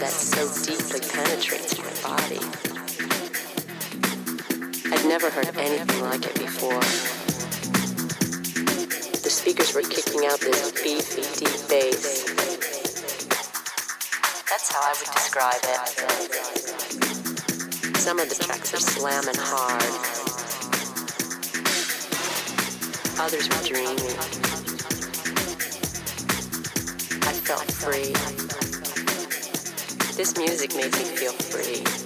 that so deeply penetrates my body. I'd never heard anything like it before. The speakers were kicking out this beefy, deep bass. That's how I would describe it. Some of the tracks are slamming hard. Others were dreamy. I felt free. This music makes me feel free.